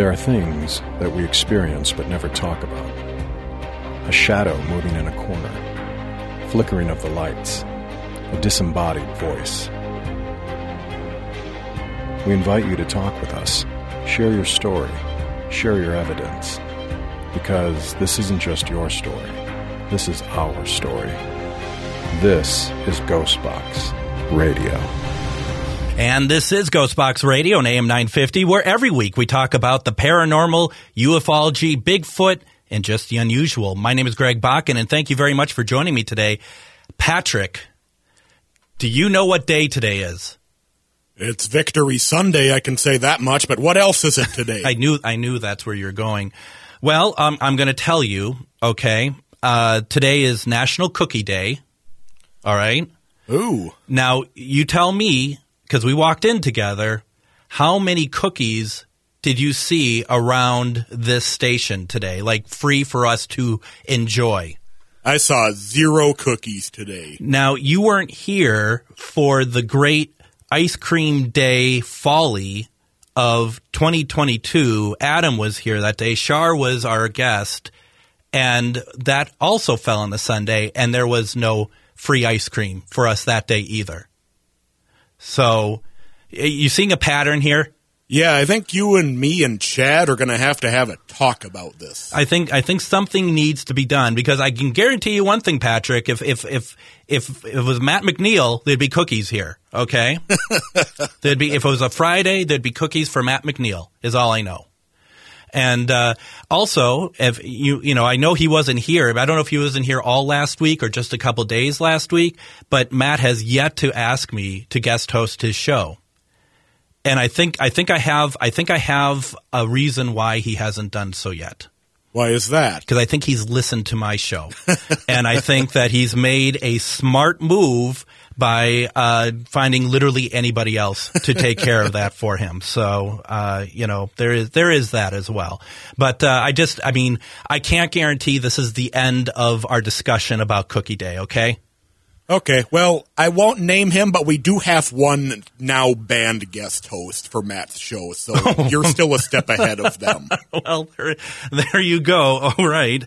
There are things that we experience but never talk about. A shadow moving in a corner, flickering of the lights, a disembodied voice. We invite you to talk with us, share your story, share your evidence, because this isn't just your story, this is our story. This is Ghostbox Radio. And this is Ghostbox Radio on AM 950, where every week we talk about the paranormal, ufology, Bigfoot, and just the unusual. My name is Greg Bakken, and thank you very much for joining me today. Patrick, do you know what day today is? It's Victory Sunday, I can say that much, but what else is it today? I knew I knew that's where you're going. Well, um, I'm going to tell you, okay? Uh, today is National Cookie Day. All right? Ooh. Now, you tell me, because we walked in together, how many cookies did you see around this station today? Like free for us to enjoy? I saw zero cookies today. Now, you weren't here for the great ice cream day folly of 2022. Adam was here that day. Char was our guest. And that also fell on the Sunday, and there was no free ice cream for us that day either. So, you seeing a pattern here? Yeah, I think you and me and Chad are going to have to have a talk about this. I think I think something needs to be done because I can guarantee you one thing, Patrick. If if if if, if it was Matt McNeil, there'd be cookies here. Okay, there'd be if it was a Friday, there'd be cookies for Matt McNeil. Is all I know. And uh, also, if you you know, I know he wasn't here. I don't know if he wasn't here all last week or just a couple days last week. But Matt has yet to ask me to guest host his show and I think I think I have I think I have a reason why he hasn't done so yet. Why is that? Because I think he's listened to my show, and I think that he's made a smart move by uh, finding literally anybody else to take care of that for him. So uh, you know there is there is that as well. But uh, I just I mean I can't guarantee this is the end of our discussion about Cookie Day. Okay. Okay, well, I won't name him, but we do have one now banned guest host for Matt's show, so you're still a step ahead of them. well, there, there you go. All right.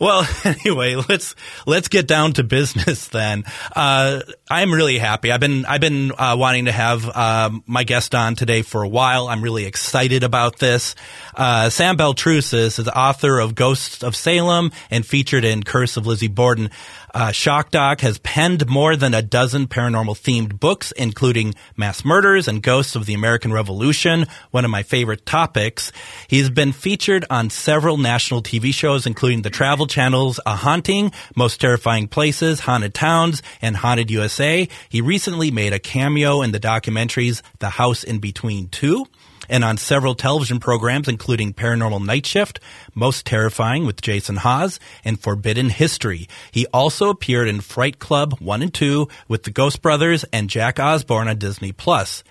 Well, anyway, let's let's get down to business then. Uh, I'm really happy. I've been I've been uh, wanting to have uh, my guest on today for a while. I'm really excited about this. Uh, Sam Baltrusis is the author of Ghosts of Salem and featured in Curse of Lizzie Borden. Uh, Shock Doc has penned more than a dozen paranormal themed books, including Mass Murders and Ghosts of the American Revolution, one of my favorite topics. He's been featured on several national TV shows, including the Travel Channel's A Haunting, Most Terrifying Places, Haunted Towns, and Haunted USA. He recently made a cameo in the documentaries The House in Between 2 and on several television programs, including Paranormal Night Shift, Most Terrifying with Jason Hawes, and Forbidden History. He also appeared in Fright Club 1 and 2 with the Ghost Brothers and Jack Osbourne on Disney Plus.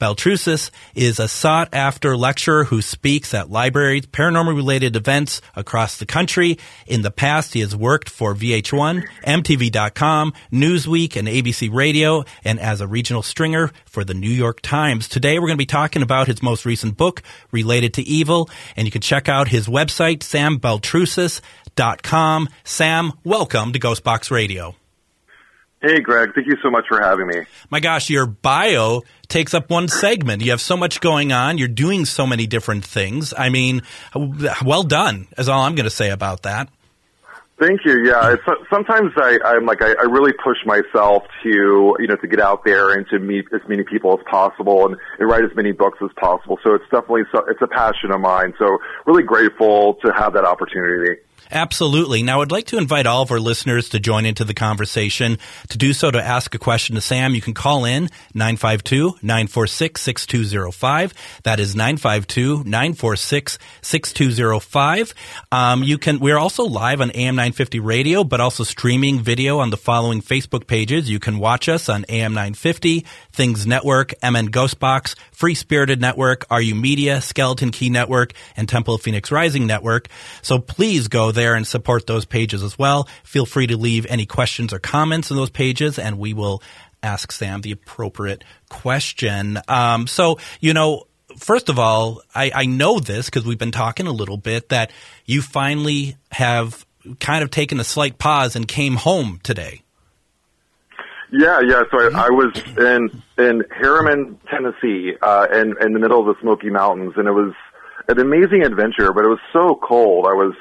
Baltrusis is a sought after lecturer who speaks at libraries, paranormal related events across the country. In the past, he has worked for VH1, MTV.com, Newsweek, and ABC Radio, and as a regional stringer for the New York Times. Today, we're going to be talking about his most recent book, Related to Evil, and you can check out his website, sambaltrusis.com. Sam, welcome to Ghostbox Radio. Hey, Greg. Thank you so much for having me. My gosh, your bio takes up one segment. You have so much going on. You're doing so many different things. I mean, well done, is all I'm going to say about that. Thank you. Yeah, it's, uh, sometimes I, I'm like I, I really push myself to you know to get out there and to meet as many people as possible and, and write as many books as possible. So it's definitely so, it's a passion of mine. So really grateful to have that opportunity. Absolutely. Now, I'd like to invite all of our listeners to join into the conversation. To do so, to ask a question to Sam, you can call in 952-946-6205. That is 952-946-6205. Um, you can, we're also live on AM 950 radio, but also streaming video on the following Facebook pages. You can watch us on AM 950, Things Network, MN Ghostbox, Free Spirited Network, RU Media, Skeleton Key Network, and Temple of Phoenix Rising Network. So please go there and support those pages as well. Feel free to leave any questions or comments in those pages, and we will ask Sam the appropriate question. Um, so, you know, first of all, I, I know this because we've been talking a little bit that you finally have kind of taken a slight pause and came home today. Yeah, yeah. So I, I was in in Harriman, Tennessee, uh, in in the middle of the Smoky Mountains, and it was an amazing adventure. But it was so cold. I was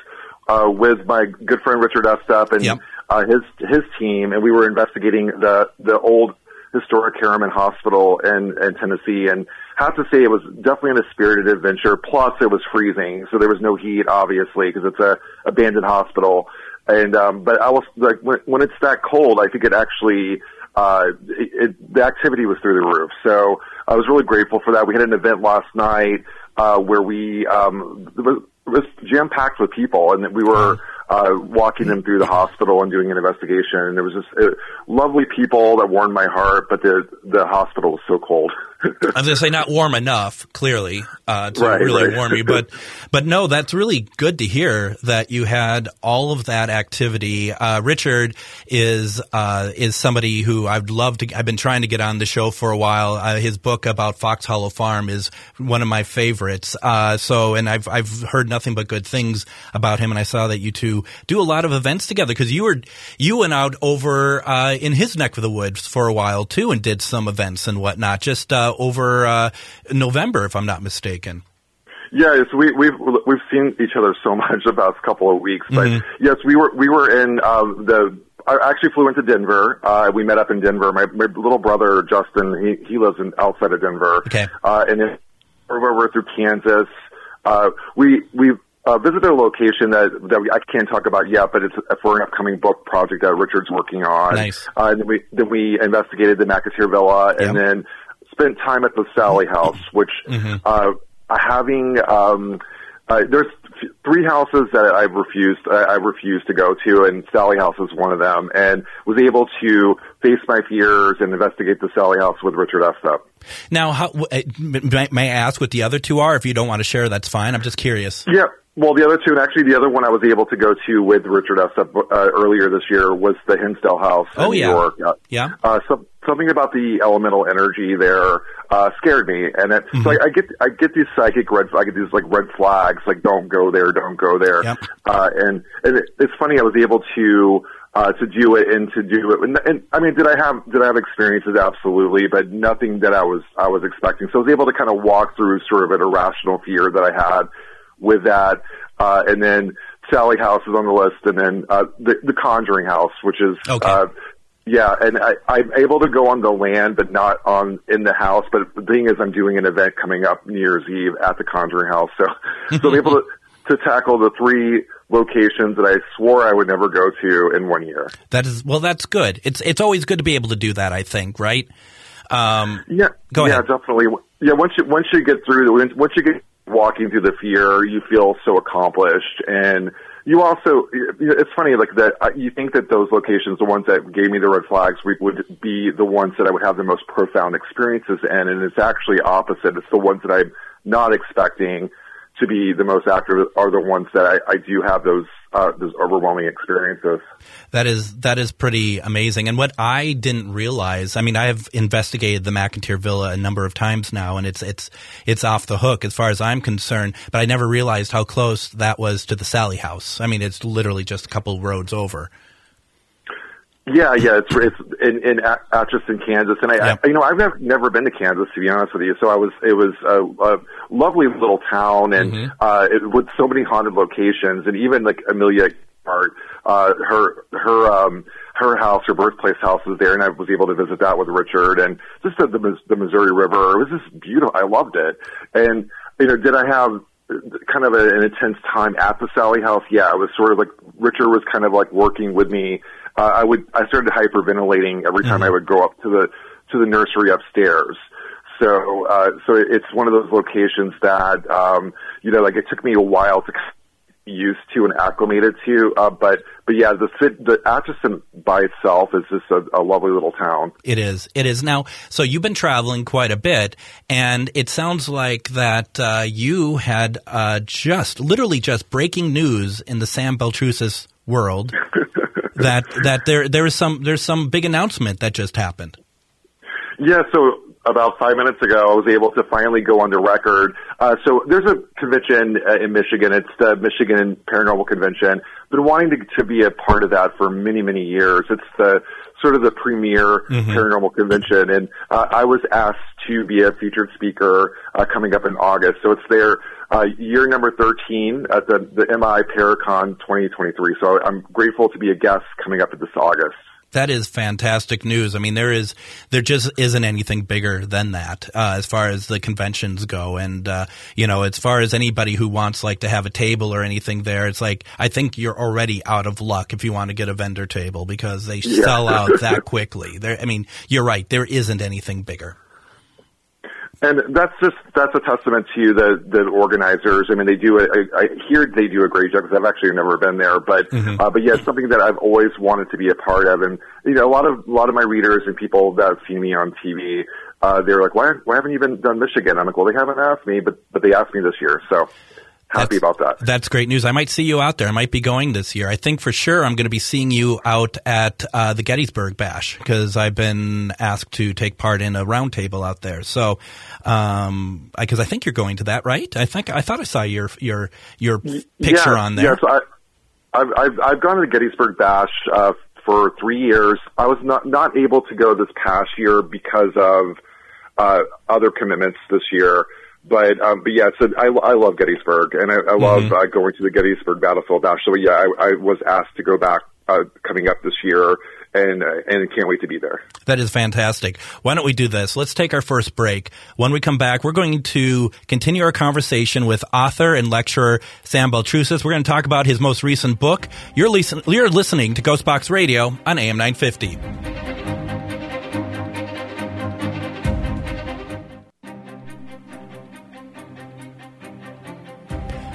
uh, with my good friend Richard Estep and Yep. uh, his his team, and we were investigating the the old historic Harriman Hospital in in Tennessee. And have to say, it was definitely a spirited adventure. Plus, it was freezing, so there was no heat, obviously, because it's a abandoned hospital. And um, but I was like, when, when it's that cold, I think it actually uh, it, it, the activity was through the roof. So I was really grateful for that. We had an event last night uh, where we um, was, jam packed with people, and we were hmm. Uh, walking them through the hospital and doing an investigation. And there was just uh, lovely people that warmed my heart, but the the hospital was so cold. I was going to say not warm enough, clearly, uh, to Right, really right. warm you, but but no, that's really good to hear that you had all of that activity. Uh, Richard is uh, is somebody who I've loved. to. I've been trying to get on the show for a while. Uh, his book about Fox Hollow Farm is one of my favorites. Uh, so, and I've I've heard nothing but good things about him, and I saw that you two do a lot of events together because you were you went out over uh, in his neck of the woods for a while too, and did some events and whatnot. Just uh, over uh, November, if I'm not mistaken. Yes, we, we've we've seen each other so much the past couple of weeks. But Mm-hmm. yes, we were we were in um, the. I actually flew into Denver. Uh, we met up in Denver. My, my little brother Justin, he he lives in outside of Denver. Okay. Uh, and then we're, we're through Kansas. Uh, we we uh, visited a location that that we, I can't talk about yet, but it's for an upcoming book project that Richard's working on. Nice. Uh, and then we then we investigated the McInteer Villa, and Yep. then spent time at the Sally House, which uh, having um, uh, there's three houses that I've refused I, I refused to go to, and Sally House is one of them, and was able to face my fears and investigate the Sally House with Richard Estep. Now, how, uh, may, may I ask what the other two are? If you don't want to share, that's fine. I'm just curious. Yeah. Well, the other two, and actually the other one I was able to go to with Richard Estep uh, earlier this year was the Hinsdale House in Oh, New yeah. York. Uh, Yeah. Uh, so, something about the elemental energy there uh, scared me, and it, Mm-hmm. so I, I get I get these psychic red I get these like red flags like don't go there, don't go there, Yep. uh, and and it, it's funny I was able to. Uh, to do it and to do it, and, and I mean, did I have did I have experiences? Absolutely, but nothing that I was I was expecting. So I was able to kind of walk through sort of an irrational fear that I had with that. Uh, and then Sally House is on the list, and then uh, the the Conjuring House, which is Okay. uh, yeah, and I, I'm able to go on the land, but not on in the house. But the thing is, I'm doing an event coming up New Year's Eve at the Conjuring House, so so I'm able to to tackle the three locations that I swore I would never go to in one year. That is well. That's good. It's it's always good to be able to do that. I think, right? Um, Yeah, Go yeah, ahead. definitely. Yeah, once you once you get through the once you get walking through the fear, you feel so accomplished, and you also, it's funny like that. uh, You think that those locations, the ones that gave me the red flags, would- would be the ones that I would have the most profound experiences in, and it's actually opposite. It's the ones that I'm not expecting to be the most active are the ones that I, I do have those uh, those overwhelming experiences. That is that is pretty amazing. And what I didn't realize, I mean, I have investigated the McInteer Villa a number of times now, and it's it's it's off the hook as far as I'm concerned. But I never realized how close that was to the Sally House. I mean, it's literally just a couple roads over. Yeah, yeah, it's it's in in Atchison, Kansas, and I. I you know I've never, never been to Kansas to be honest with you. So I was it was a, a lovely little town and uh, it, with so many haunted locations, and even like Amelia Earhart, uh, her her um her house, her birthplace house was there, and I was able to visit that with Richard, and just the the, the Missouri River. It was just beautiful. I loved it, and you know, did I have kind of a, an intense time at the Sally House? Yeah, it was sort of like Richard was kind of like working with me. Uh, I would I started hyperventilating every time I would go up to the to the nursery upstairs. So uh, so it's one of those locations that um, you know like it took me a while to get used to and acclimated to. Uh, but but yeah, the the Atchison by itself is just a, a lovely little town. It is. It is now. So you've been traveling quite a bit, and it sounds like that uh, you had uh, just, literally, just breaking news in the Sam Baltrusis world that that there there is some there's some big announcement that just happened. Yeah, so about five minutes ago, I was able to finally go on the record. Uh, so there's a convention uh, in Michigan. It's the Michigan Paranormal Convention. Been wanting to, to be a part of that for many, many years. It's the sort of the premier mm-hmm. paranormal convention, and uh, I was asked to be a featured speaker uh, coming up in August. So it's their uh, year number 13 at the the MI Paracon 2023. So I'm grateful to be a guest coming up this August that is fantastic news. I mean, there is there just isn't anything bigger than that uh, as far as the conventions go, and uh, you know, as far as anybody who wants like to have a table or anything there, it's like I think you're already out of luck if you want to get a vendor table because they yeah. sell out that quickly. There, I mean, you're right. There isn't anything bigger. And that's just that's a testament to you the the organizers. I mean, they do. A, I, I hear they do a great job because I've actually never been there, but mm-hmm. uh, but yeah, it's something that I've always wanted to be a part of. And you know, a lot of a lot of my readers and people that have seen me on TV, uh, they're like, why why haven't you been done Michigan? I'm like, well, they haven't asked me, but but they asked me this year, so happy that's, about that. That's great news. I might see you out there. I might be going this year. I think for sure I'm going to be seeing you out at uh, the Gettysburg Bash because I've been asked to take part in a roundtable out there. So, um, because I, I, think you're going to that, right? I think I thought I saw your your your picture yeah, on there. Yes, I, I've, I've I've gone to the Gettysburg Bash uh, for three years. I was not not able to go this past year because of uh, other commitments this year. But um, but yeah, so I, I love Gettysburg, and I, I love mm-hmm. uh, going to the Gettysburg Battlefield. So yeah, I, I was asked to go back uh, coming up this year, and uh, and can't wait to be there. That is fantastic. Why don't we do this? Let's take our first break. When we come back, we're going to continue our conversation with author and lecturer Sam Baltrusis. We're going to talk about his most recent book. You're, listen- you're listening to Ghostbox Radio on AM 950.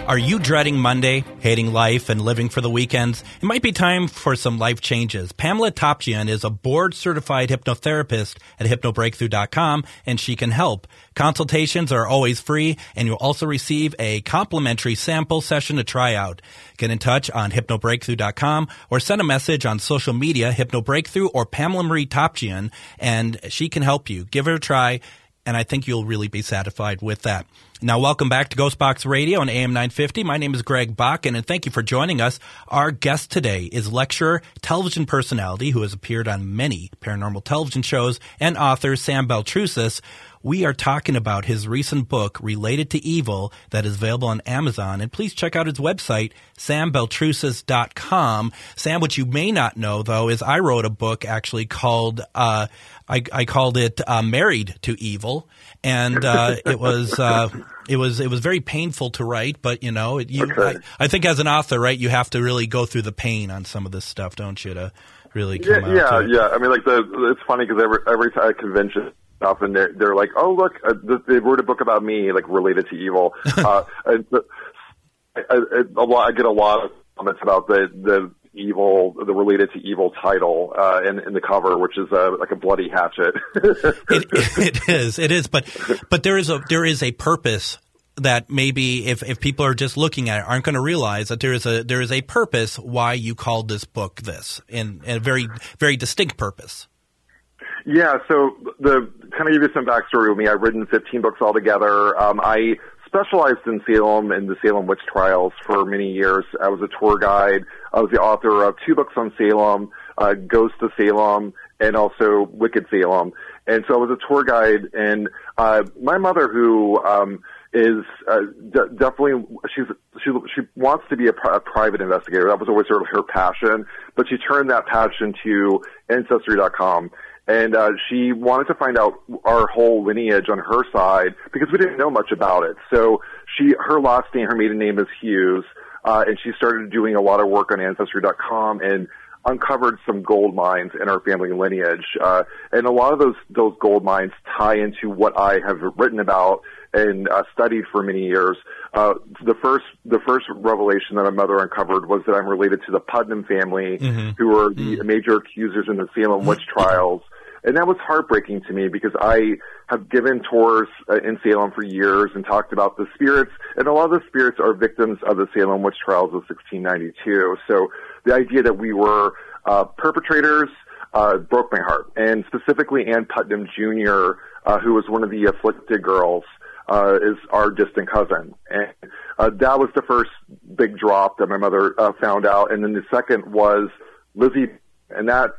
Are you dreading Monday, hating life, and living for the weekends? It might be time for some life changes. Pamela Topjian is a board certified hypnotherapist at hypnobreakthrough.com and she can help. Consultations are always free and you'll also receive a complimentary sample session to try out. Get in touch on hypnobreakthrough.com or send a message on social media, Hypnobreakthrough or Pamela Marie Topjian, and she can help you. Give it a try and I think you'll really be satisfied with that. Now, welcome back to Ghostbox Radio on AM 950. My name is Greg Bakun, and thank you for joining us. Our guest today is lecturer, television personality who has appeared on many paranormal television shows, and author Sam Baltrusis. We are talking about his recent book, Related to Evil, that is available on Amazon. And please check out his website, sambaltrusis.com. Sam, what you may not know, though, is I wrote a book actually called, uh, I, I, called it uh, Married to Evil. And uh, it was uh, it was it was very painful to write, but you know, it, you, okay. I, I, think as an author, right, you have to really go through the pain on some of this stuff, don't you, to really come yeah, out. Yeah, yeah. I mean, like the it's funny because every every time at convention stuff, and they're they're like, oh look, uh, they wrote a book about me, like related to evil. uh, and, I, I, I get a lot of comments about the the evil, the related to evil title uh, in, in the cover, which is uh, like a bloody hatchet. it, it is, it is, but but there is a there is a purpose that maybe if, if people are just looking at it aren't going to realize that there is a there is a purpose why you called this book this and, and a very very distinct purpose. Yeah, so the kind of give you some backstory with me. I've written 15 books altogether. Um, I specialized in Salem and the Salem witch trials for many years. I was a tour guide. I was the author of two books on Salem, uh, Ghost of Salem, and also Wicked Salem. And so I was a tour guide. And uh, my mother, who um, is uh, d- definitely she's she she wants to be a, a private investigator. That was always her her passion, but she turned that passion to Ancestry.com and uh, she wanted to find out our whole lineage on her side because we didn't know much about it. So she, her last name, her maiden name is Hughes, uh, and she started doing a lot of work on Ancestry.com and uncovered some gold mines in our family lineage. Uh, and a lot of those those gold mines tie into what I have written about and uh, studied for many years. Uh, the first the first revelation that my mother uncovered was that I'm related to the Putnam family, mm-hmm. who were the mm-hmm. major accusers in the Salem witch trials. And that was heartbreaking to me because I have given tours uh, in Salem for years and talked about the spirits, and a lot of the spirits are victims of the Salem witch trials of 1692. So the idea that we were uh, perpetrators uh, broke my heart. And specifically, Ann Putnam Jr., uh, who was one of the afflicted girls, uh, is our distant cousin. And uh, that was the first big drop that my mother uh, found out. And then the second was Lizzie, and that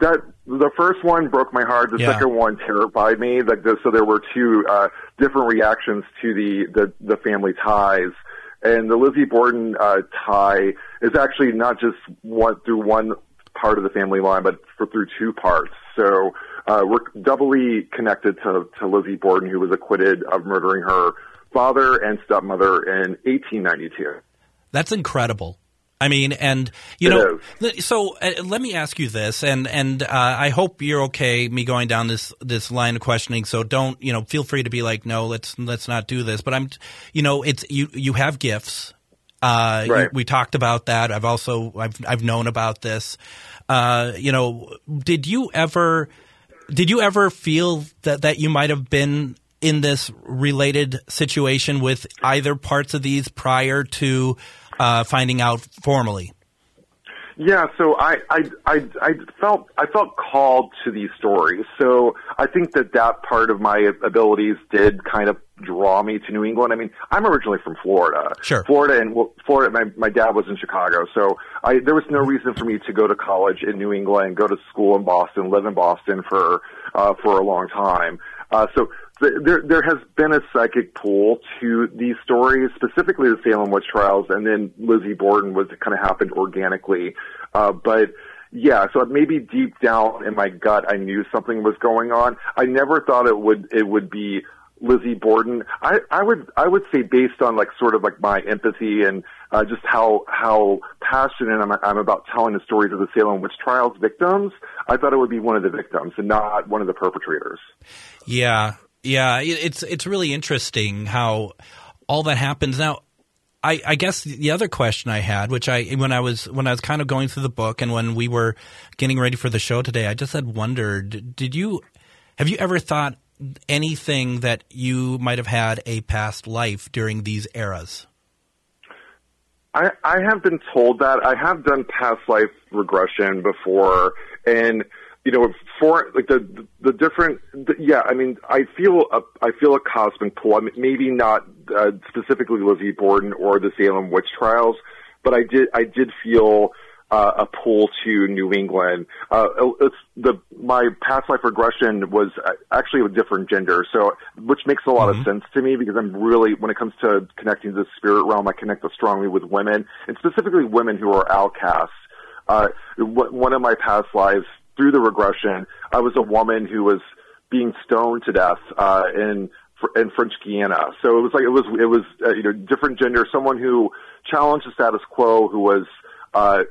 that the first one broke my heart. The Yeah. second one terrified me. Like the, so, there were two uh, different reactions to the the, the family ties. And the Lizzie Borden uh, tie is actually not just one through one part of the family line, but for, through two parts. So uh, we're doubly connected to, to Lizzie Borden, who was acquitted of murdering her father and stepmother in 1892. That's incredible. I mean, and you know, so uh, let me ask you this, and and uh, I hope you're okay me going down this this line of questioning. So don't you know, feel free to be like, no, let's let's not do this. But I'm, you know, it's you you have gifts. Uh, you- Right. we talked about that. I've also I've I've known about this. Uh, you know, did you ever did you ever feel that that you might have been in this related situation with either parts of these prior to uh, finding out formally? Yeah, so I, I, I, I felt, I felt called to these stories. So I think that that part of my abilities did kind of draw me to New England. I mean, I'm originally from Florida. Sure. Florida and well, Florida, my, my dad was in Chicago. So I, there was no reason for me to go to college in New England, go to school in Boston, live in Boston for, uh, for a long time. Uh, so there, there has been a psychic pull to these stories, specifically the Salem witch trials, and then Lizzie Borden was kind of happened organically. Uh, but yeah, so maybe deep down in my gut, I knew something was going on. I never thought it would, it would be Lizzie Borden. I, I would, I would say based on like sort of like my empathy and, uh, just how, how passionate I'm, I'm about telling the stories of the Salem witch trials victims, I thought it would be one of the victims and not one of the perpetrators. Yeah, yeah. It's it's really interesting how all that happens now. I, I guess the other question I had, which I when I was when I was kind of going through the book and when we were getting ready for the show today, I just had wondered: Did you have you ever thought anything that you might have had a past life during these eras? I, I have been told that I have done past life regression before, and you know, for like the the different, the, yeah. I mean, I feel a I feel a cosmic pull. Maybe not uh, specifically Lizzie Borden or the Salem witch trials, but I did I did feel uh, a pull to New England. Uh, it's the my past life regression was uh, actually a different gender, so which makes a lot of sense to me because I'm really when it comes to connecting to the spirit realm, I connect strongly with women and specifically women who are outcasts. Uh, one of my past lives through the regression, I was a woman who was being stoned to death uh, in in French Guiana. So it was like it was it was uh, you know different gender, someone who challenged the status quo, who was uh,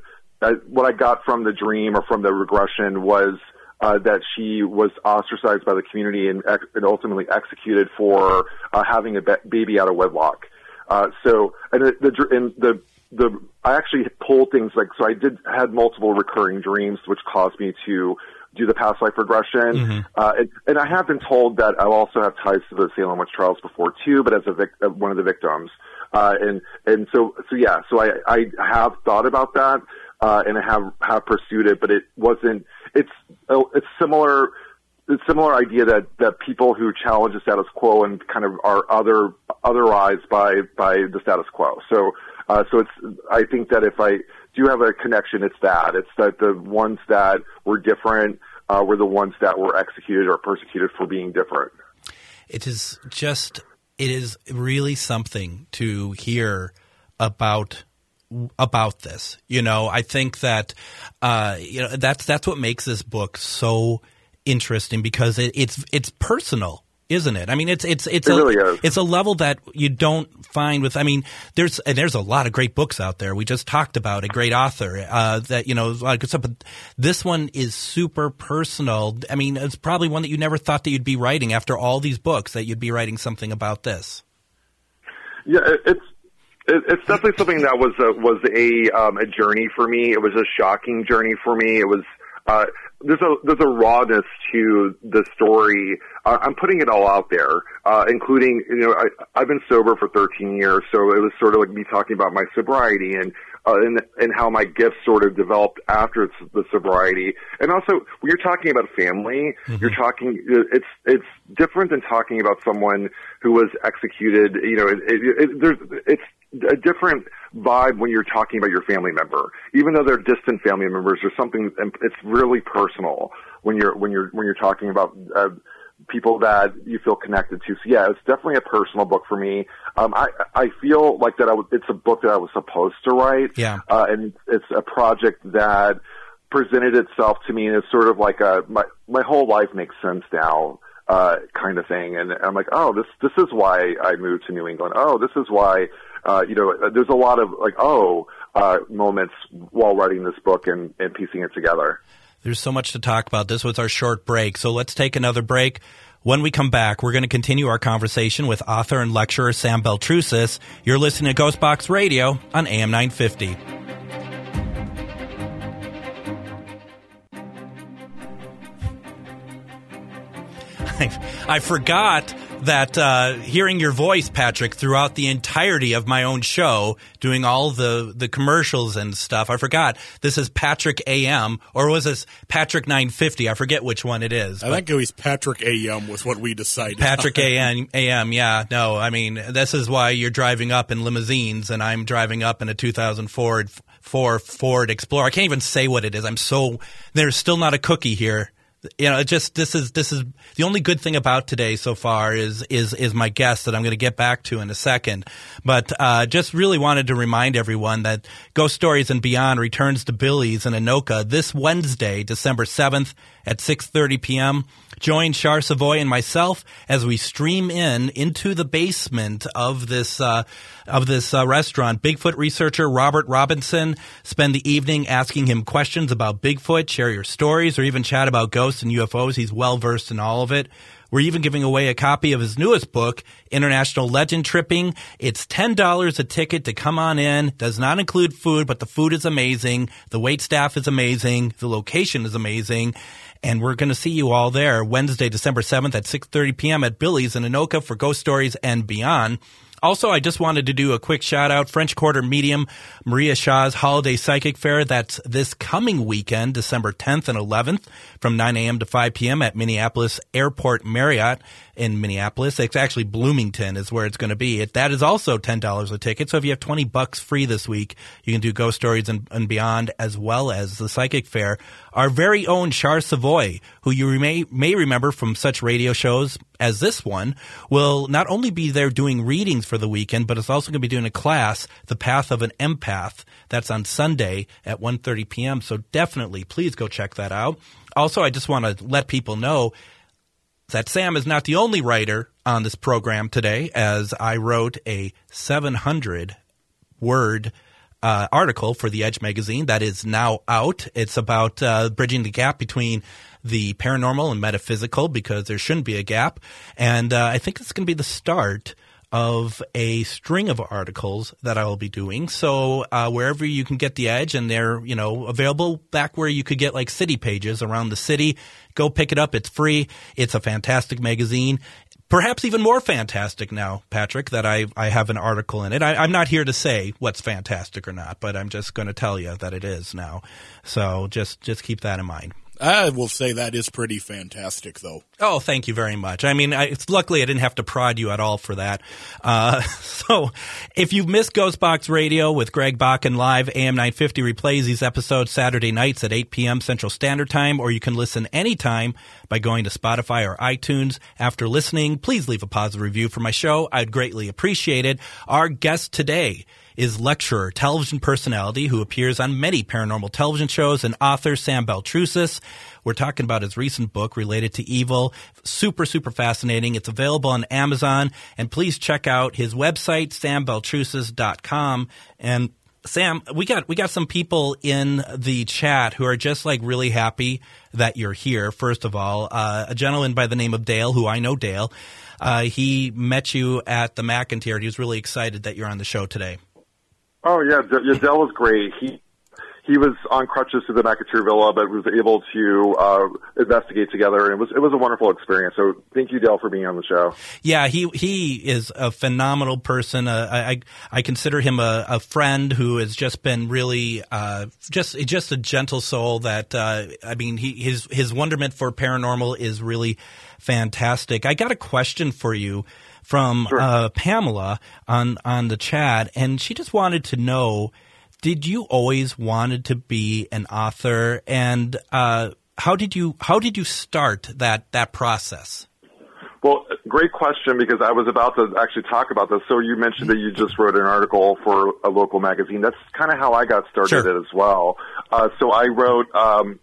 uh, what I got from the dream or from the regression was uh, that she was ostracized by the community and, ex- and ultimately executed for uh, having a ba- baby out of wedlock. Uh, so and the, the and the the I actually pulled things like so I did had multiple recurring dreams which caused me to do the past life regression. Uh, and, and I have been told that I also have ties to the Salem witch trials before too, but as a vic- uh, one of the victims. Uh, and and so so yeah, so I I have thought about that uh, and I have have pursued it, but it wasn't. It's uh, it's similar. It's similar idea that that people who challenge the status quo and kind of are other otherized by by the status quo. So uh, so it's. I think that if I do have a connection, it's that. It's that the ones that were different uh, were the ones that were executed or persecuted for being different. it is just it is really something to hear about about this you know i think that uh you know that's that's what makes this book so interesting because it, it's it's personal isn't it? I mean it's it's it's It a really it's a level that you don't find with i mean there's and there's a lot of great books out there. We just talked about a great author uh that you know like it's but this one is super personal. I mean it's probably one that you never thought that you'd be writing after all these books that you'd be writing something about this. Yeah, it, it's it, it's definitely something that was a, was a um, a journey for me. It was a shocking journey for me. It was uh, there's a there's a rawness to the story. Uh, I'm putting it all out there, uh, including you know I, I've been sober for 13 years, so it was sort of like me talking about my sobriety and uh, and and how my gifts sort of developed after the sobriety. And also, when you're talking about family, mm-hmm. you're talking. It's it's different than talking about someone who was executed. You know, it, it, it, there's it's a different vibe when you're talking about your family member. Even though they're distant family members, there's something. It's really personal when you're when you're when you're talking about. Uh, people that you feel connected to. So yeah, it's definitely a personal book for me. Um, I I feel like that I w- it's a book that I was supposed to write. Yeah, uh, and it's a project that presented itself to me, and it's sort of like a my my whole life makes sense now. Uh, kind of thing, and I'm like, oh, this this is why I moved to New England. Oh, this is why, uh, you know, there's a lot of like, oh, uh, moments while writing this book and, and piecing it together. There's so much to talk about. This was our short break. So let's take another break. When we come back, we're going to continue our conversation with author and lecturer Sam Baltrusis. You're listening to Ghostbox Radio on AM 950. I forgot that uh, hearing your voice, Patrick, throughout the entirety of my own show, doing all the the commercials and stuff. I forgot this is Patrick AM, or was this Patrick 950? I forget which one it is. I think it was Patrick AM was what we decided. Patrick AM, AM, yeah. No, I mean this is why you're driving up in limousines, and I'm driving up in a 2000 Ford. Ford Ford Explorer. I can't even say what it is. I'm so there's still not a cookie here you know, it just this is this is the only good thing about today so far is is is my guest that I'm going to get back to in a second. But uh, just really wanted to remind everyone that Ghost Stories and Beyond returns to Billy's in Anoka this Wednesday, December seventh at 6:30 p.m. Join Char Savoy and myself as we stream in into the basement of this uh, of this uh, restaurant. Bigfoot researcher Robert Robinson spend the evening asking him questions about Bigfoot, share your stories, or even chat about ghosts and UFOs. He's well versed in all of it. We're even giving away a copy of his newest book, International Legend Tripping. It's $10 a ticket to come on in. Does not include food, but the food is amazing. The wait staff is amazing. The location is amazing. And we're going to see you all there Wednesday, December 7th at 6.30 p.m. at Billy's in Anoka for Ghost Stories and Beyond. Also, I just wanted to do a quick shout out French Quarter Medium, Maria Shaw's Holiday Psychic Fair. That's this coming weekend, December 10th and 11th from 9 a.m. to 5 p.m. at Minneapolis Airport Marriott in Minneapolis. It's actually Bloomington is where it's going to be. It, that is also $10 a ticket. So if you have 20 bucks free this week, you can do Ghost Stories and, and Beyond as well as the Psychic Fair. Our very own Char Savoy, who you may, may remember from such radio shows as this one, will not only be there doing readings for the weekend, but it's also going to be doing a class, The Path of an Empath. That's on Sunday at 1.30 p.m. So definitely, please go check that out. Also, I just want to let people know that Sam is not the only writer on this program today, as I wrote a 700 word uh, article for the Edge magazine that is now out. It's about uh, bridging the gap between the paranormal and metaphysical because there shouldn't be a gap. And uh, I think it's going to be the start of a string of articles that I will be doing. So uh, wherever you can get the Edge, and they're you know available back where you could get like city pages around the city, go pick it up. It's free. It's a fantastic magazine. Perhaps even more fantastic now, Patrick, that I, I have an article in it. I, I'm not here to say what's fantastic or not, but I'm just going to tell you that it is now. So just just keep that in mind. I will say that is pretty fantastic, though. Oh, thank you very much. I mean, I, luckily I didn't have to prod you at all for that. Uh, so, if you've missed Ghostbox Radio with Greg Bakun live, AM 950 replays these episodes Saturday nights at 8 p.m. Central Standard Time, or you can listen anytime by going to Spotify or iTunes. After listening, please leave a positive review for my show. I'd greatly appreciate it. Our guest today is lecturer, television personality who appears on many paranormal television shows, and author Sam Baltrusis. We're talking about his recent book related to evil. Super, super fascinating. It's available on Amazon. And please check out his website, sambaltrusis.com. And Sam, we got we got some people in the chat who are just like really happy that you're here. First of all, uh, a gentleman by the name of Dale, who I know Dale, uh, he met you at the McInteer. He was really excited that you're on the show today. Oh yeah, yeah, Dell was great. He he was on crutches through the McInteer Villa, but was able to uh, investigate together, and it was it was a wonderful experience. So thank you, Dell, for being on the show. Yeah, he he is a phenomenal person. Uh, I I consider him a, a, friend who has just been really uh, just just a gentle soul. That uh, I mean, he his his wonderment for paranormal is really fantastic. I got a question for you from sure. uh, Pamela on on the chat, and she just wanted to know did you always wanted to be an author, and uh, how did you how did you start that that process? Well, great question because I was about to actually talk about this. So you mentioned that you just wrote an article for a local magazine. That's kind of how I got started sure. as well. Uh, so I wrote um,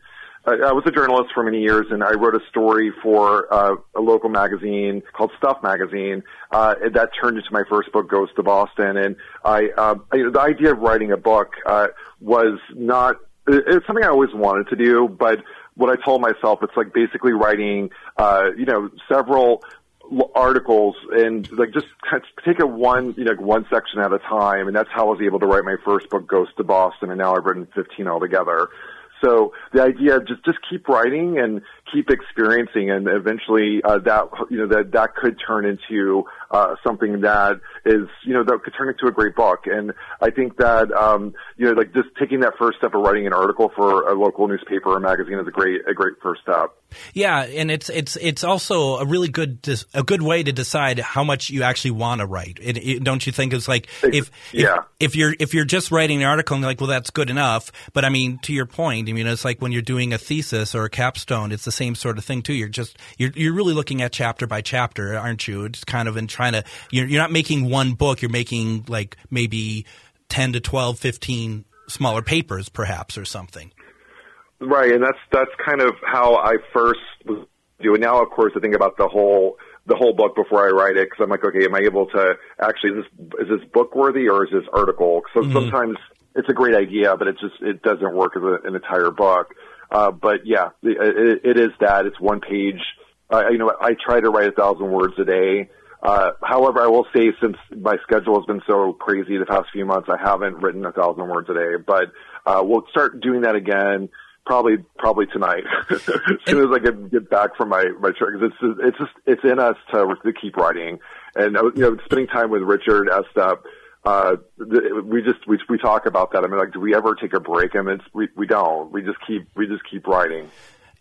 I was a journalist for many years, and I wrote a story for uh, a local magazine called Stuff Magazine. Uh, that turned into my first book, Ghost of Boston. And I, uh, the idea of writing a book uh, was not. It's something I always wanted to do, but what I told myself, it's like basically writing, uh, you know, several articles and like just take it one you know one section at a time and that's how I was able to write my first book Ghost of Boston and now I've written 15 altogether so the idea of just just keep writing and keep experiencing, and eventually uh, that you know that that could turn into uh, something that is you know that could turn into a great book. And I think that um, you know like just taking that first step of writing an article for a local newspaper or magazine is a great a great first step. Yeah, and it's it's it's also a really good a good way to decide how much you actually want to write. It, it, don't you think? It's like if, yeah. if if you're if you're just writing an article and you're like, well, that's good enough. But I mean, to your point, I mean, it's like when you're doing a thesis or a capstone, it's the same sort of thing too. You're just you're you're really looking at chapter by chapter, aren't you? It's kind of in trying to you're you're not making one book. You're making like maybe ten to 12, 15 smaller papers, perhaps, or something. Right, and that's that's kind of how I first was it. Now, of course, I think about the whole the whole book before I write it because I'm like, okay, am I able to actually is this is this book worthy or is this article? So mm-hmm. sometimes it's a great idea, but it just it doesn't work as a, an entire book. Uh, but yeah, it, it is that it's one page. Uh, you know, I try to write a thousand words a day. Uh, however, I will say since my schedule has been so crazy the past few months, I haven't written a thousand words a day. But uh, we'll start doing that again probably probably tonight as soon as I get get back from my my trip because it's it's just it's in us to to keep writing and uh, you know spending time with Richard Estep. Uh, we just we we talk about that. I mean, like, do we ever take a break? I mean, it's, we we don't. We just keep we just keep writing.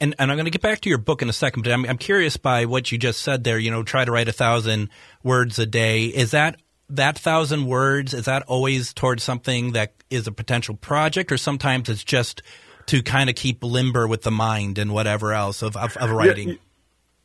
And, and I'm going to get back to your book in a second, but I'm, I'm curious by what you just said there. You know, try to write a thousand words a day. Is that that thousand words? Is that always towards something that is a potential project, or sometimes it's just to kind of keep limber with the mind and whatever else of, of, of writing? Yeah,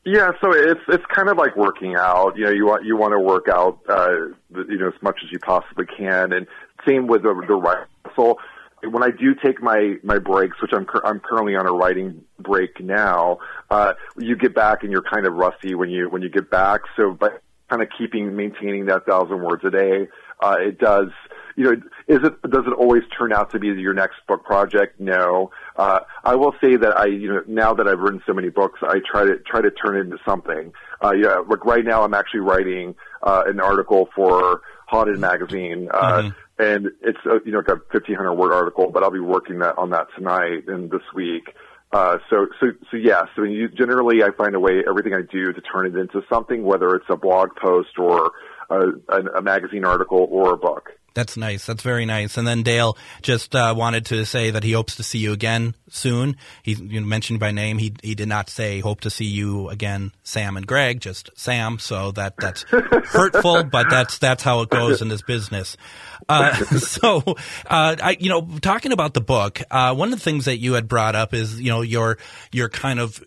yeah, so it's it's kind of like working out. You know, you want you want to work out, uh, you know, as much as you possibly can, and same with the, the writing. So when I do take my my breaks, which I'm I'm currently on a writing break now, uh, you get back and you're kind of rusty when you when you get back. So by kind of keeping maintaining that thousand words a day, uh, it does you know, is it does it always turn out to be your next book project? No. Uh, I will say that I, you know, now that I've written so many books, I try to try to turn it into something. Uh, yeah, like right now, I'm actually writing uh, an article for Haunted Magazine. Uh, mm-hmm and it's a, uh, you know got a 1500 word article, but I'll be working that on that tonight and this week. Uh, so so so yeah. So you, generally, I find a way everything I do to turn it into something, whether it's a blog post or a, a, a magazine article or a book. That's nice. That's very nice. And then Dale just uh, wanted to say that he hopes to see you again soon. He you know, mentioned by name. He he did not say hope to see you again, Sam and Greg, just Sam. So that that's hurtful, but that's that's how it goes in this business. Uh, so, uh, I, you know, talking about the book, uh, one of the things that you had brought up is you know your your kind of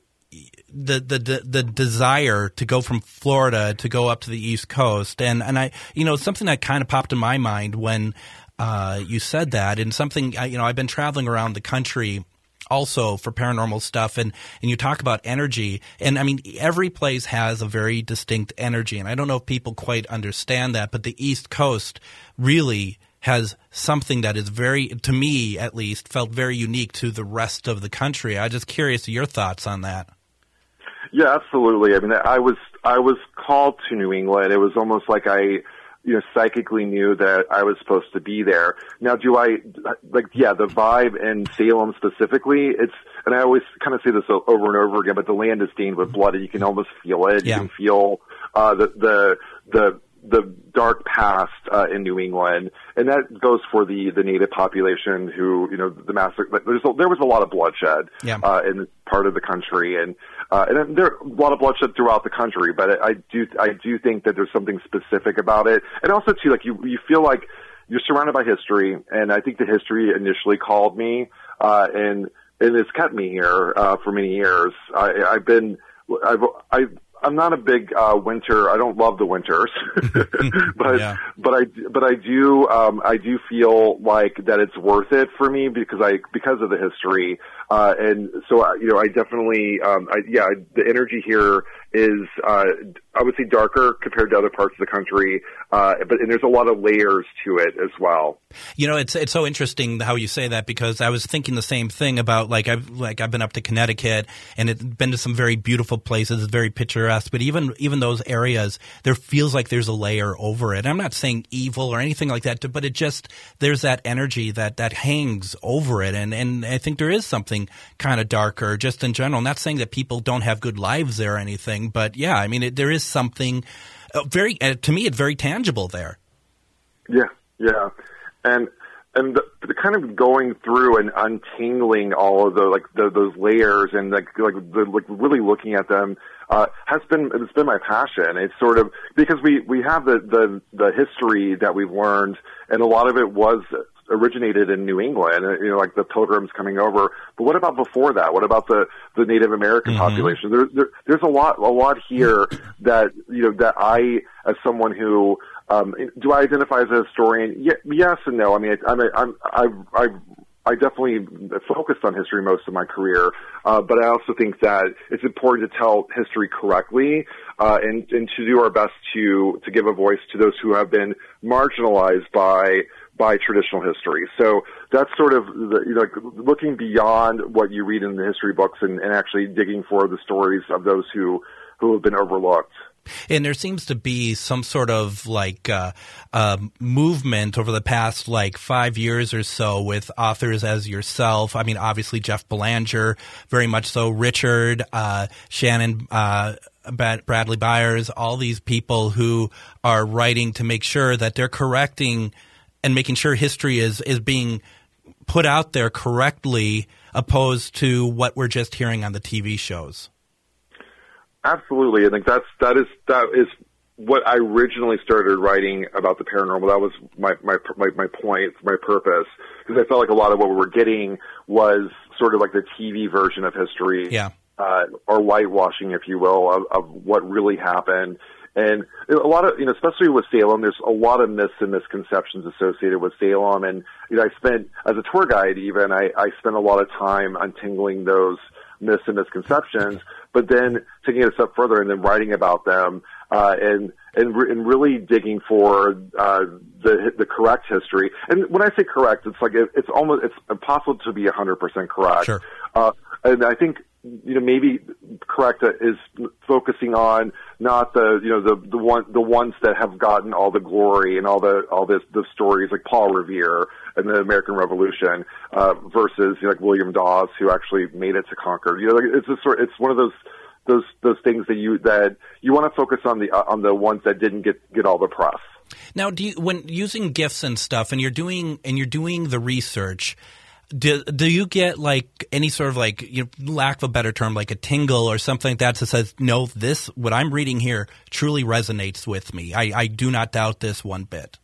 the, the the desire to go from Florida to go up to the East Coast, and and I you know something that kind of popped in my mind when uh, you said that, and something you know I've been traveling around the country also for paranormal stuff and and you talk about energy and I mean every place has a very distinct energy and I don't know if people quite understand that but the East Coast really has something that is very to me at least felt very unique to the rest of the country. I'm just curious your thoughts on that. Yeah, absolutely. I mean, I was I was called to New England. It was almost like I you know, psychically knew that I was supposed to be there. Now, do I, like, yeah, the vibe in Salem specifically, it's, and I always kind of say this over and over again, but the land is stained with blood and you can almost feel it. Yeah. You can feel, uh, the, the, the, the dark past uh, in New England, and that goes for the the native population who you know the massacre. There's a, there was a lot of bloodshed Yeah. uh, in this part of the country, and uh, and there are a lot of bloodshed throughout the country. But I do I do think that there's something specific about it, and also too like you you feel like you're surrounded by history, and I think the history initially called me, uh, and and it's kept me here uh, for many years. I, I've been I've I. I'm not a big uh, winter. I don't love the winters, but Yeah. but I but I do um, I do feel like that it's worth it for me because I because of the history uh, and so uh, you know I definitely um, I, yeah the energy here is uh, I would say darker compared to other parts of the country, uh, but and there's a lot of layers to it as well. You know, it's it's so interesting how you say that because I was thinking the same thing about like I've like I've been up to Connecticut and it's been to some very beautiful places, very picturesque. But even even those areas, there feels like there's a layer over it. I'm not saying evil or anything like that, but it just there's that energy that that hangs over it, and and I think there is something kind of darker just in general. not saying that people don't have good lives there or anything, but yeah, I mean it, there is something uh, very uh, to me it's very tangible there. Yeah, yeah, and and the, the kind of going through and untangling all of the like the, those layers and like like the, like really looking at them uh, has been it's been my passion. It's sort of because we we have the the the history that we've learned, and a lot of it was originated in New England, you know, like the pilgrims coming over. But what about before that? What about the the Native American population? There, there, there's a lot a lot here that you know that I, as someone who um, do I identify as a historian? Ye- yes and no. I mean, I'm a, I'm I've, I've I definitely focused on history most of my career, uh, but I also think that it's important to tell history correctly uh, and, and to do our best to to give a voice to those who have been marginalized by by traditional history. So that's sort of the, you know looking beyond what you read in the history books and, and actually digging for the stories of those who who have been overlooked. And there seems to be some sort of like uh, uh, movement over the past like five years or so with authors as yourself. I mean, obviously Jeff Belanger, very much so. Richard, uh, Shannon, uh, Bradley Byers, all these people who are writing to make sure that they're correcting and making sure history is is being put out there correctly, opposed to what we're just hearing on the TV shows. Absolutely, I think that's that is that is what I originally started writing about the paranormal. That was my my my, my point, my purpose, because I felt like a lot of what we were getting was sort of like the TV version of history, Yeah. uh, or whitewashing, if you will, of, of what really happened. And a lot of, you know, especially with Salem, there's a lot of myths and misconceptions associated with Salem. And, you know, I spent, as a tour guide even, I, I spent a lot of time untangling those myths and misconceptions, but then taking it a step further and then writing about them, uh, and, and, re- and really digging for, uh, the, the correct history. And when I say correct, it's like, it, it's almost, it's impossible to be 100% correct. Sure. Uh, and I think, you know, maybe correct is focusing on not the, you know, the, the one, the ones that have gotten all the glory and all the, all this, the stories like Paul Revere and the American Revolution, uh, versus, you know, like William Dawes who actually made it to Concord. You know, it's just sort, it's one of those, those, those things that you, that you want to focus on the, uh, on the ones that didn't get, get all the press. Now, do you, when using gifts and stuff, and you're doing and you're doing the research, do, do you get like any sort of like, you know, lack of a better term, like a tingle or something like that that says, no, this what I'm reading here truly resonates with me. I, I do not doubt this one bit.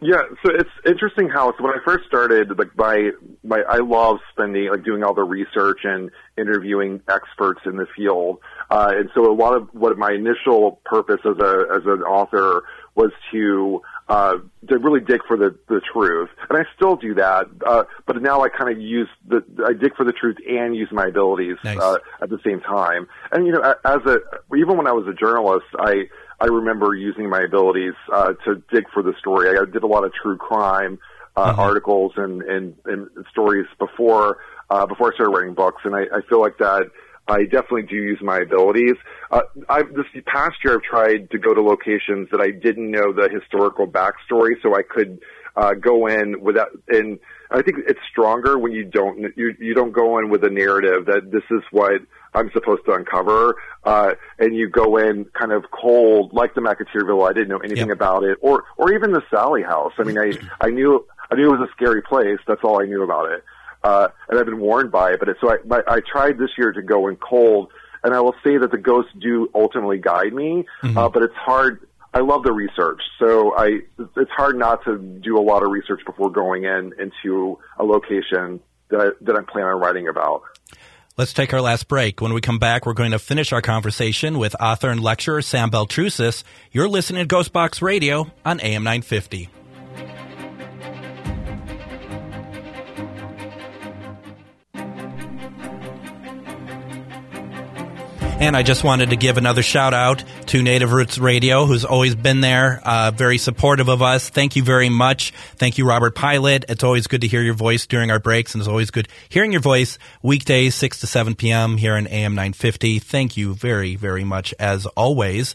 Yeah, so it's interesting how so when I first started, like my my I love spending like doing all the research and interviewing experts in the field, uh, and so a lot of what my initial purpose as a as an author was to uh, to really dig for the the truth, and I still do that, uh, but now I kind of use the I dig for the truth and use my abilities Nice. uh, at the same time, and you know as a even when I was a journalist, I I remember using my abilities uh, to dig for the story. I did a lot of true crime uh, articles and, and, and stories before uh, before I started writing books, and I, I feel like that I definitely do use my abilities. Uh, I've, this past year, I've tried to go to locations that I didn't know the historical backstory, so I could uh, go in without. And I think it's stronger when you don't you you don't go in with a narrative that this is what I'm supposed to uncover, uh, and you go in kind of cold, like the McInteer Villa. I didn't know anything yep. about it, or or even the Sallie House. I mean, I I knew I knew it was a scary place. That's all I knew about it uh, and I've been warned by it. But it, so I, my, I tried this year to go in cold, and I will say that the ghosts do ultimately guide me, mm-hmm. uh, but it's hard. I love the research, so I it's hard not to do a lot of research before going in into a location that that I'm planning on writing about. Let's take our last break. When we come back, we're going to finish our conversation with author and lecturer Sam Baltrusis. You're listening to Ghostbox Radio on AM 950. And I just wanted to give another shout out to Native Roots Radio, who's always been there, uh, very supportive of us. Thank you very much. Thank you, Robert Pilot. It's always good to hear your voice during our breaks, and it's always good hearing your voice weekdays, 6 to 7 p.m. here in AM 950. Thank you very, very much, as always.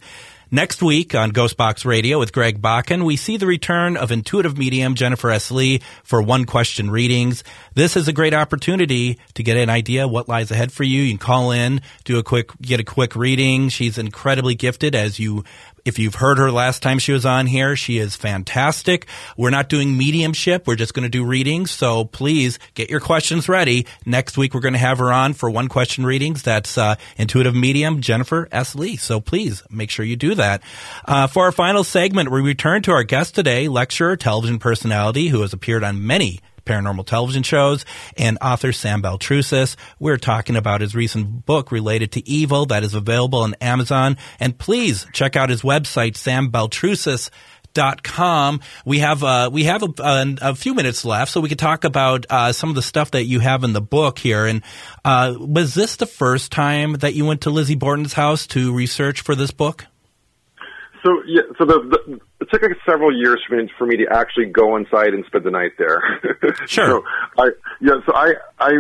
Next week on Ghostbox Radio with Greg Bakun, we see the return of intuitive medium Jennifer S. Lee for one question readings. This is a great opportunity to get an idea what lies ahead for you. You can call in, do a quick, get a quick reading. She's incredibly gifted as you if you've heard her last time she was on here, she is fantastic. We're not doing mediumship. We're just going to do readings. So please get your questions ready. Next week, we're going to have her on for one question readings. That's uh, intuitive medium Jennifer S. Lee. So please make sure you do that. Uh, for our final segment, we return to our guest today, lecturer, television personality who has appeared on many paranormal television shows, and author Sam Baltrusis. We're talking about his recent book related to evil that is available on Amazon. And please check out his website, sambaltrusis.com dot com. We have uh, we have a, a, a, few minutes left, so we could talk about uh, some of the stuff that you have in the book here. And uh, was this the first time that you went to Lizzie Borden's house to research for this book? So yeah, so the, the it took like several years for me, for me to actually go inside and spend the night there. Sure. so I yeah, so I I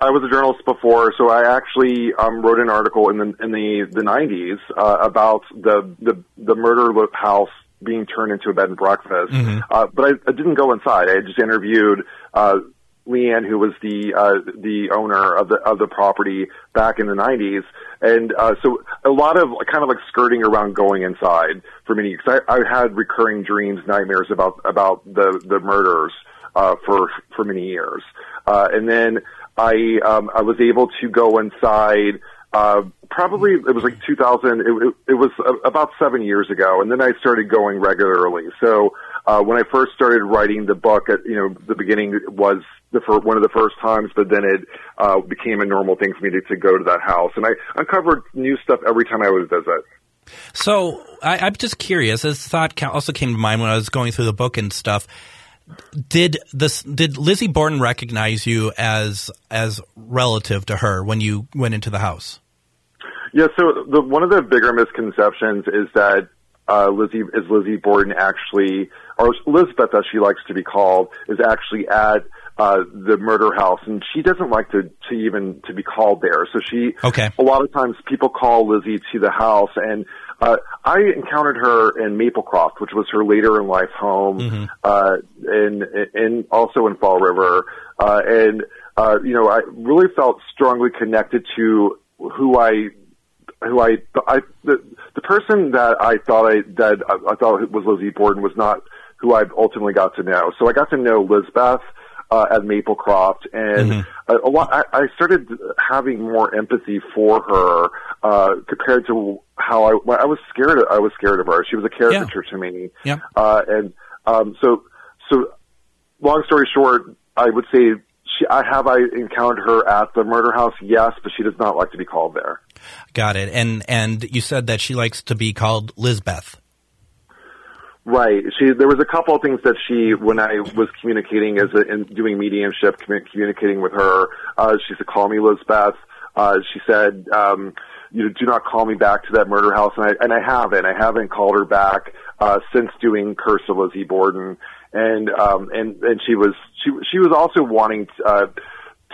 I was a journalist before, so I actually um, wrote an article in the in the the 90s uh, about the the the murder house being turned into a bed and breakfast. Mm-hmm. Uh, but I, I didn't go inside. I just interviewed uh, Leanne, who was the uh, the owner of the of the property back in the '90s, and uh, so a lot of kind of like skirting around going inside for me because I, I had recurring dreams, nightmares about about the the murders uh, for for many years, uh, and then I um, I was able to go inside. Uh, probably it was like 2000. It, it, it was about seven years ago, and then I started going regularly. So uh, when I first started writing the book, at you know the beginning was the for one of the first times, but then it uh, became a normal thing for me to, to go to that house, and I uncovered new stuff every time I would visit. So I, am just curious. This thought also came to mind when I was going through the book and stuff. Did this? Did Lizzie Borden recognize you as as relative to her when you went into the house? Yeah. So the, one of the bigger misconceptions is that uh, Lizzie is Lizzie Borden actually, or Elizabeth as she likes to be called, is actually at uh, the murder house, and she doesn't like to to even to be called there. So she, okay. A lot of times people call Lizzie to the house, and uh, I encountered her in Maplecroft, which was her later in life home, mm-hmm. uh, and and also in Fall River, uh, and uh, you know I really felt strongly connected to who I who I, I the, the person that I thought I that I, I thought was Lizzie Borden was not who I ultimately got to know. So I got to know Lizbeth uh, at Maplecroft, and mm-hmm. a, a lot. I, I started having more empathy for her uh, compared to how I. I was scared. Of, I was scared of her. She was a caricature yeah. to me. Yeah. Uh, and um, so, so long story short, I would say she. I have I encountered her at the murder house. Yes, but she does not like to be called there. Got it. And and you said that she likes to be called Lizbeth. Right. She there was a couple of things that she when I was communicating as a, in doing mediumship, communicating with her. Uh, she said, "Call me Lizbeth." Uh, she said, um, "You know, do not call me back to that murder house," and I and I haven't. I haven't called her back uh, since doing Curse of Lizzie Borden, and um, and and she was she she was also wanting. To, uh,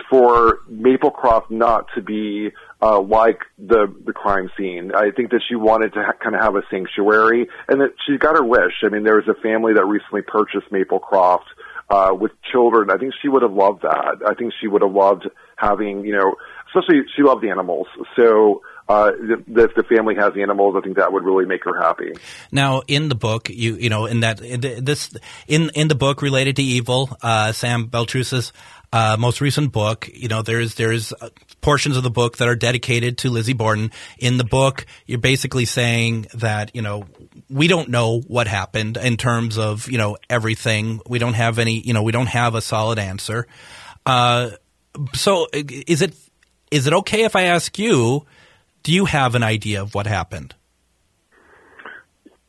for Maplecroft not to be uh, like the the crime scene. I think that she wanted to ha- kind of have a sanctuary, and that she got her wish. I mean, there was a family that recently purchased Maplecroft uh, with children. I think she would have loved that. I think she would have loved having, you know, especially she loved animals. So uh, if the family has animals, I think that would really make her happy. Now, in the book, you you know, in that in this in in the book related to evil, uh, Sam Baltrusis uh, most recent book, you know, there's there's uh, portions of the book that are dedicated to Lizzie Borden. In the book, you're basically saying that you know we don't know what happened in terms of you know everything. We don't have any, you know, we don't have a solid answer. Uh, so, is it is it okay if I ask you? Do you have an idea of what happened?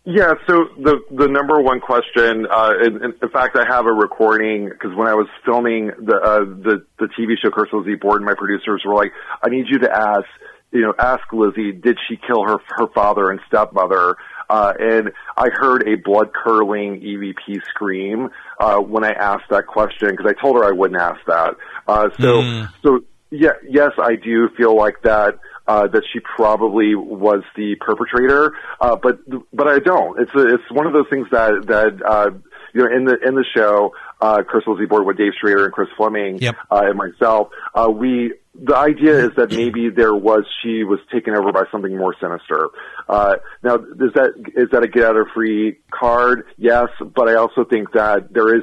Yeah, so the the number one question, uh, in, in fact, I have a recording because when I was filming the uh, the the TV show Curse Lizzie Borden, my producers were like, "I need you to ask, you know, ask Lizzie, did she kill her her father and stepmother?" Uh, and I heard a blood curdling EVP scream uh, when I asked that question because I told her I wouldn't ask that. Uh, so mm. so yeah, yes, I do feel like that uh, that she probably was the perpetrator, uh, but but I don't. It's a, it's one of those things that that uh, you know in the in the show, uh, Curse Lizzie Borden with Dave Schrader and Chris Fleming yep. uh, and myself, uh, we the idea is that maybe there was she was taken over by something more sinister. Uh, now, is that is that a get out of free card? Yes, but I also think that there is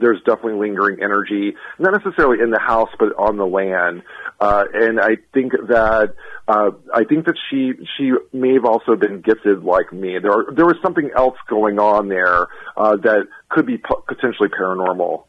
there's definitely lingering energy, not necessarily in the house, but on the land. Uh, and I think that uh, I think that she she may have also been gifted like me. There there was something else going on there uh, that could be potentially paranormal.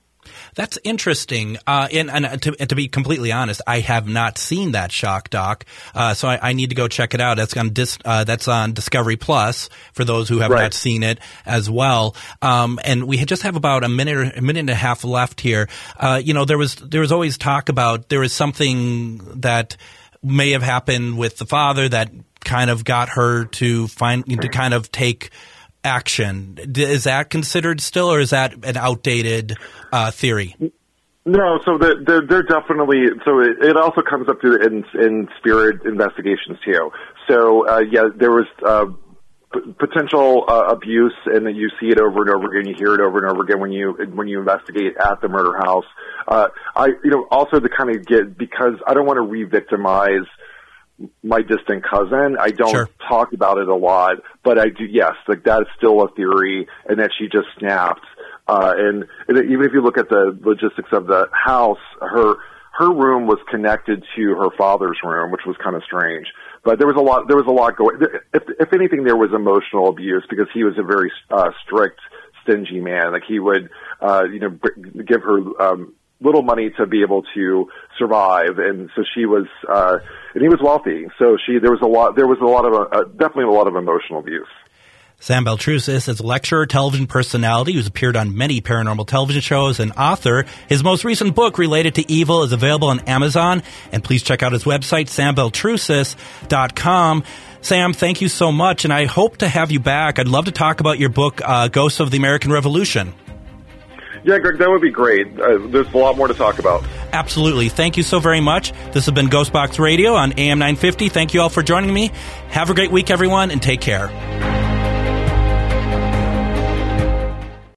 That's interesting. Uh, and, and to, to, be completely honest, I have not seen that shock doc, uh, so I, I, need to go check it out. That's on Dis, uh, that's on Discovery Plus for those who have right. not seen it as well. Um, and we just have about a minute, a minute and a half left here. Uh, you know, there was there was always talk about there was something that may have happened with the father that kind of got her to find to kind of take action. Is that considered still, or is that an outdated uh, theory? No, so they're, they're definitely. So it, it also comes up to in, in spirit investigations too. So uh, yeah, there was uh, p- potential uh, abuse, and you see it over and over again. You hear it over and over again when you when you investigate at the murder house. Uh, I you know also to kind of get because I don't want to re-victimize my distant cousin. I don't sure. talk about it a lot, but I do. Yes, like that is still a theory, and that she just snapped. Uh, and, and even if you look at the logistics of the house, her her room was connected to her father's room, which was kind of strange. But there was a lot. There was a lot going. If if anything, there was emotional abuse because he was a very uh, strict, stingy man. Like he would, uh, you know, give her um, little money to be able to survive, and so she was, uh, and he was wealthy. So she, there was a lot, there was a lot of, uh, definitely a lot of emotional abuse. Sam Baltrusis is a lecturer, television personality who's appeared on many paranormal television shows and author. His most recent book related to evil is available on Amazon. And please check out his website, sambaltrusis.com. Sam, thank you so much. And I hope to have you back. I'd love to talk about your book, uh, Ghosts of the American Revolution. Yeah, Greg, that would be great. Uh, there's a lot more to talk about. Absolutely. Thank you so very much. This has been Ghostbox Radio on AM 950. Thank you all for joining me. Have a great week, everyone, and take care.